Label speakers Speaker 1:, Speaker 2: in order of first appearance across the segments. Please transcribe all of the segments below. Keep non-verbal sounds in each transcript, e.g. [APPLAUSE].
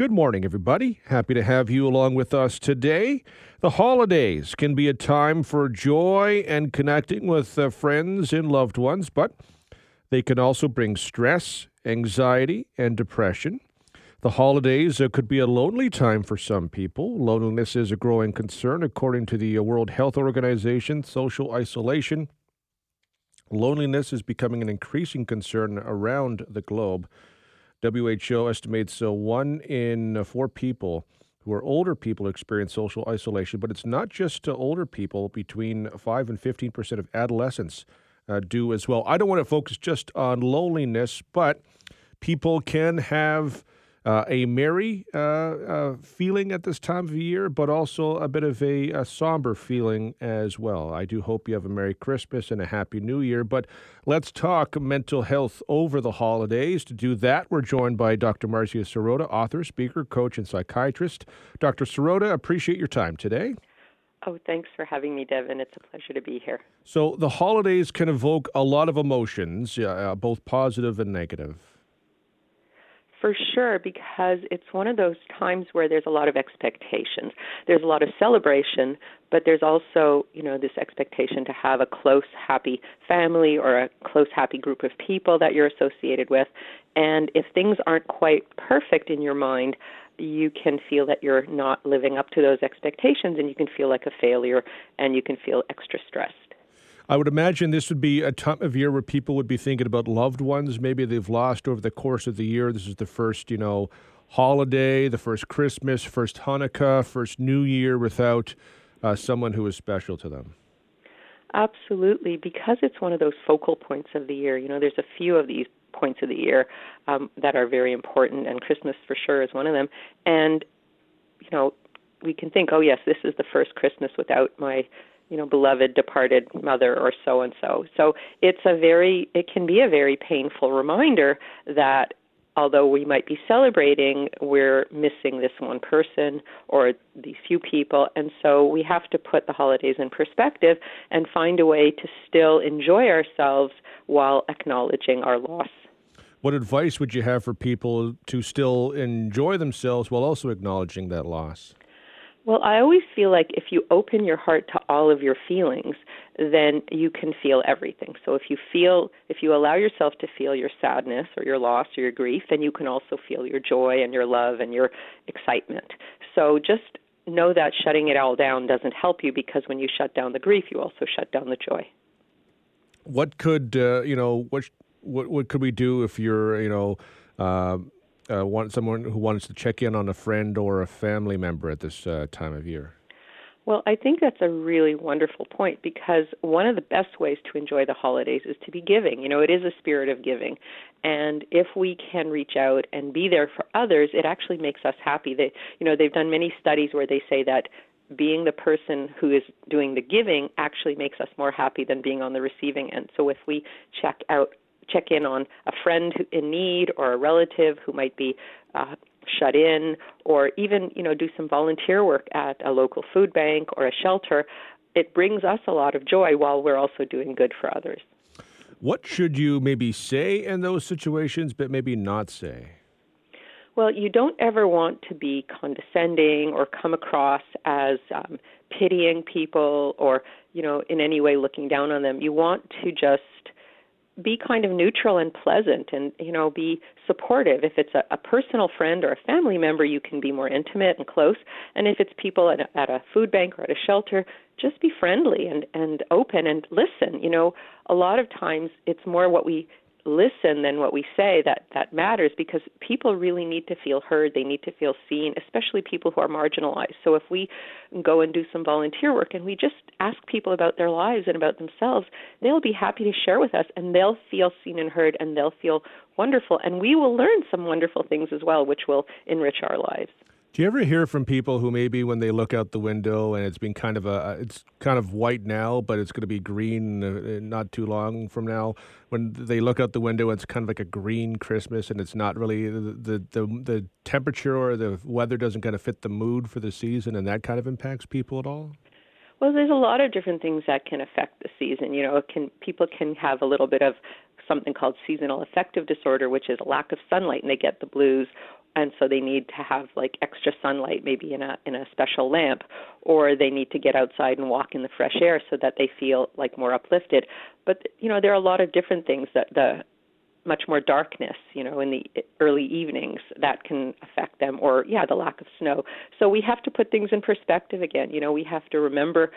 Speaker 1: Good morning, everybody. Happy to have you along with us today. The holidays can be a time for joy and connecting with uh, friends and loved ones, but they can also bring stress, anxiety, and depression. The holidays uh, could be a lonely time for some people. Loneliness is a growing concern, according to the uh, World Health Organization. Social isolation. Loneliness is becoming an increasing concern around the globe. WHO estimates uh, one in four people who are older people experience social isolation, but it's not just uh, older people. Between 5 and 15 percent of adolescents uh, do as well. I don't want to focus just on loneliness, but people can have uh, a merry uh, uh, feeling at this time of year, but also a bit of a, a, somber feeling as well. I do hope you have a Merry Christmas and a Happy New Year. But let's talk mental health over the holidays. To do that, we're joined by Dr. Marcia Sirota, author, speaker, coach, and psychiatrist. Dr. Sirota, appreciate your time today.
Speaker 2: Oh, thanks for having me, Devin. It's a pleasure to be here.
Speaker 1: So, the holidays can evoke a lot of emotions, uh, both positive and negative.
Speaker 2: For sure, because it's one of those times where there's a lot of expectations. There's a lot of celebration, but there's also, you know, this expectation to have a close, happy family or a close, happy group of people that you're associated with. And if things aren't quite perfect in your mind, you can feel that you're not living up to those expectations and you can feel like a failure and you can feel extra stressed.
Speaker 1: I would imagine this would be a time of year where people would be thinking about loved ones. Maybe they've lost over the course of the year. This is the first, you know, holiday, the first Christmas, first Hanukkah, first New Year without uh, someone who is special to them.
Speaker 2: Absolutely, because it's one of those focal points of the year. You know, there's a few of these points of the year um, that are very important, and Christmas for sure is one of them. And you know, we can think, oh yes, this is the first Christmas without my you know beloved departed mother or so and so so it's a very it can be a very painful reminder that although we might be celebrating we're missing this one person or these few people. And so we have to put the holidays in perspective and find a way to still enjoy ourselves while acknowledging our loss.
Speaker 1: What advice would you have for people to still enjoy themselves while also acknowledging that loss
Speaker 2: well, I always feel like if you open your heart to all of your feelings, then you can feel everything. So if you feel, if you allow yourself to feel your sadness or your loss or your grief, then you can also feel your joy and your love and your excitement. So just know that shutting it all down doesn't help you because when you shut down the grief, you also shut down the joy.
Speaker 1: What could uh, you know? What what what could we do if you're you know? Uh, uh, want someone who wants to check in on a friend or a family member at this uh, time of year?
Speaker 2: Well, I think that's a really wonderful point because one of the best ways to enjoy the holidays is to be giving. You know, it is a spirit of giving. And if we can reach out and be there for others, it actually makes us happy. They, you know, they've done many studies where they say that being the person who is doing the giving actually makes us more happy than being on the receiving end. So if we check out check in on a friend in need or a relative who might be uh, shut in, or even you know do some volunteer work at a local food bank or a shelter. It brings us a lot of joy while we're also doing good for others.
Speaker 1: What should you maybe say in those situations, but maybe not say?
Speaker 2: Well, you don't ever want to be condescending or come across as um, pitying people or, you know, in any way looking down on them. You want to just be kind of neutral and pleasant and you know be supportive. If it's a, a personal friend or a family member you can be more intimate and close. And if it's people at a, at a food bank or at a shelter just be friendly and and open and listen. You know a lot of times it's more what we listen than what we say that that matters because people really need to feel heard. They need to feel seen especially people who are marginalized. So if we go and do some volunteer work and we just ask people about their lives and about themselves they'll be happy to share with us and they'll feel seen and heard and they'll feel wonderful. And we will learn some wonderful things as well which will enrich our lives
Speaker 1: do you ever hear from people who maybe when they look out the window and it's been kind of a it's kind of white now, but it's going to be green uh, not too long from now. When they look out the window, it's kind of like a green Christmas, and it's not really the the the, temperature or the weather doesn't kind of fit the mood for the season, and that kind of impacts people at all.
Speaker 2: Well, there's a lot of different things that can affect the season. You know, can people can have a little bit of something called seasonal affective disorder, which is a lack of sunlight and they get the blues, and so they need to have like extra sunlight maybe in a in a special lamp or they need to get outside and walk in the fresh air so that they feel like more uplifted. But you know there are a lot of different things that the much more darkness, you know, in the early evenings that can affect them, or yeah, the lack of snow. So we have to put things in perspective again. You know, we have to remember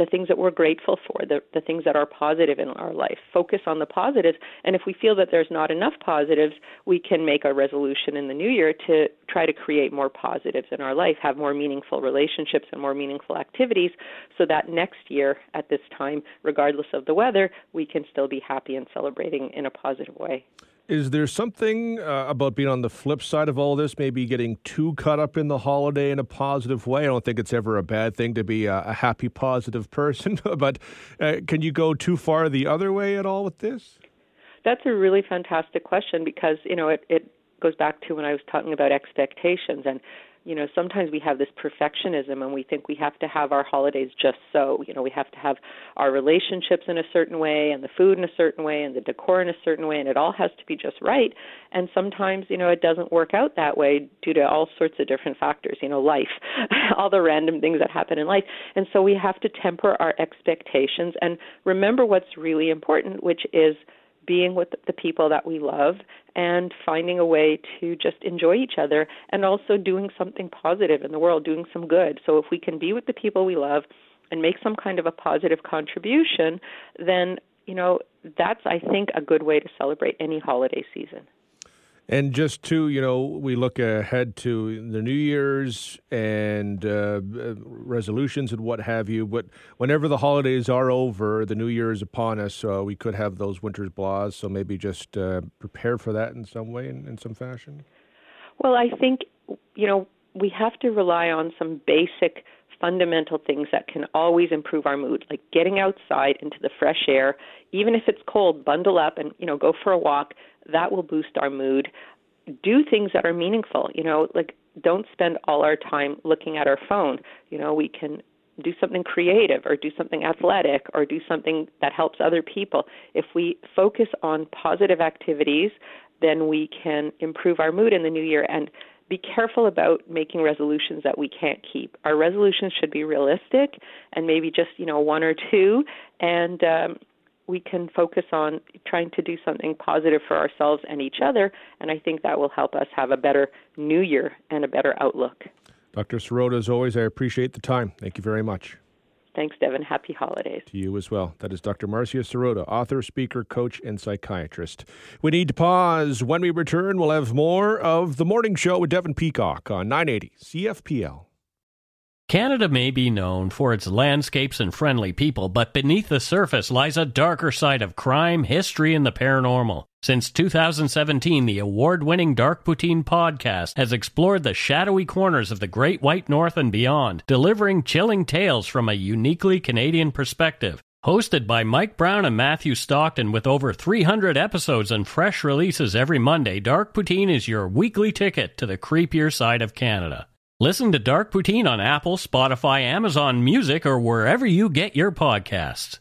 Speaker 2: the things that we're grateful for, the, the things that are positive in our life. Focus on the positives. And if we feel that there's not enough positives, we can make a resolution in the new year to try to create more positives in our life, have more meaningful relationships and more meaningful activities so that next year at this time, regardless of the weather, we can still be happy and celebrating in a positive way.
Speaker 1: Is there something uh, about being on the flip side of all this, maybe getting too caught up in the holiday in a positive way? I don't think it's ever a bad thing to be a, a happy, positive [LAUGHS] person, but uh, can you go too far the other way at all with this?
Speaker 2: That's a really fantastic question because, you know, it, it goes back to when I was talking about expectations and you know sometimes we have this perfectionism and we think we have to have our holidays just so you know we have to have our relationships in a certain way and the food in a certain way and the decor in a certain way and it all has to be just right. And sometimes you know it doesn't work out that way due to all sorts of different factors you know life [LAUGHS] all the random things that happen in life. And so we have to temper our expectations and remember what's really important which is being with the people that we love and finding a way to just enjoy each other and also doing something positive in the world, doing some good. So if we can be with the people we love and make some kind of a positive contribution, then, you know, that's, I think, a good way to celebrate any holiday season.
Speaker 1: And just to, you know, we look ahead to the New Year's and uh, resolutions and what have you. But whenever the holidays are over, the New Year is upon us, so we could have those winter's blahs. So maybe just uh, prepare for that in some way, in, in some fashion.
Speaker 2: Well, I think, you know, we have to rely on some basic fundamental things that can always improve our mood like getting outside into the fresh air even if it's cold bundle up and you know go for a walk that will boost our mood. Do things that are meaningful, you know, like don't spend all our time looking at our phone. You know, we can do something creative or do something athletic or do something that helps other people. If we focus on positive activities, then we can improve our mood in the new year and be careful about making resolutions that we can't keep. Our resolutions should be realistic and maybe just, you know, one or two and um we can focus on trying to do something positive for ourselves and each other. And I think that will help us have a better new year and a better outlook.
Speaker 1: Dr. Sirota, as always, I appreciate the time. Thank you very much.
Speaker 2: Thanks, Devin. Happy holidays.
Speaker 1: To you as well. That is Dr. Marcia Sirota, author, speaker, coach, and psychiatrist. We need to pause. When we return, we'll have more of The Morning Show with Devin Peacock on 980 CFPL.
Speaker 3: Canada may be known for its landscapes and friendly people, but beneath the surface lies a darker side of crime, history, and the paranormal. Since 2017, the award winning Dark Poutine podcast has explored the shadowy corners of the Great White North and beyond, delivering chilling tales from a uniquely Canadian perspective. Hosted by Mike Brown and Matthew Stockton with over 300 episodes and fresh releases every Monday, Dark Poutine is your weekly ticket to the creepier side of Canada. Listen to Dark Poutine on Apple, Spotify, Amazon Music, or wherever you get your podcasts.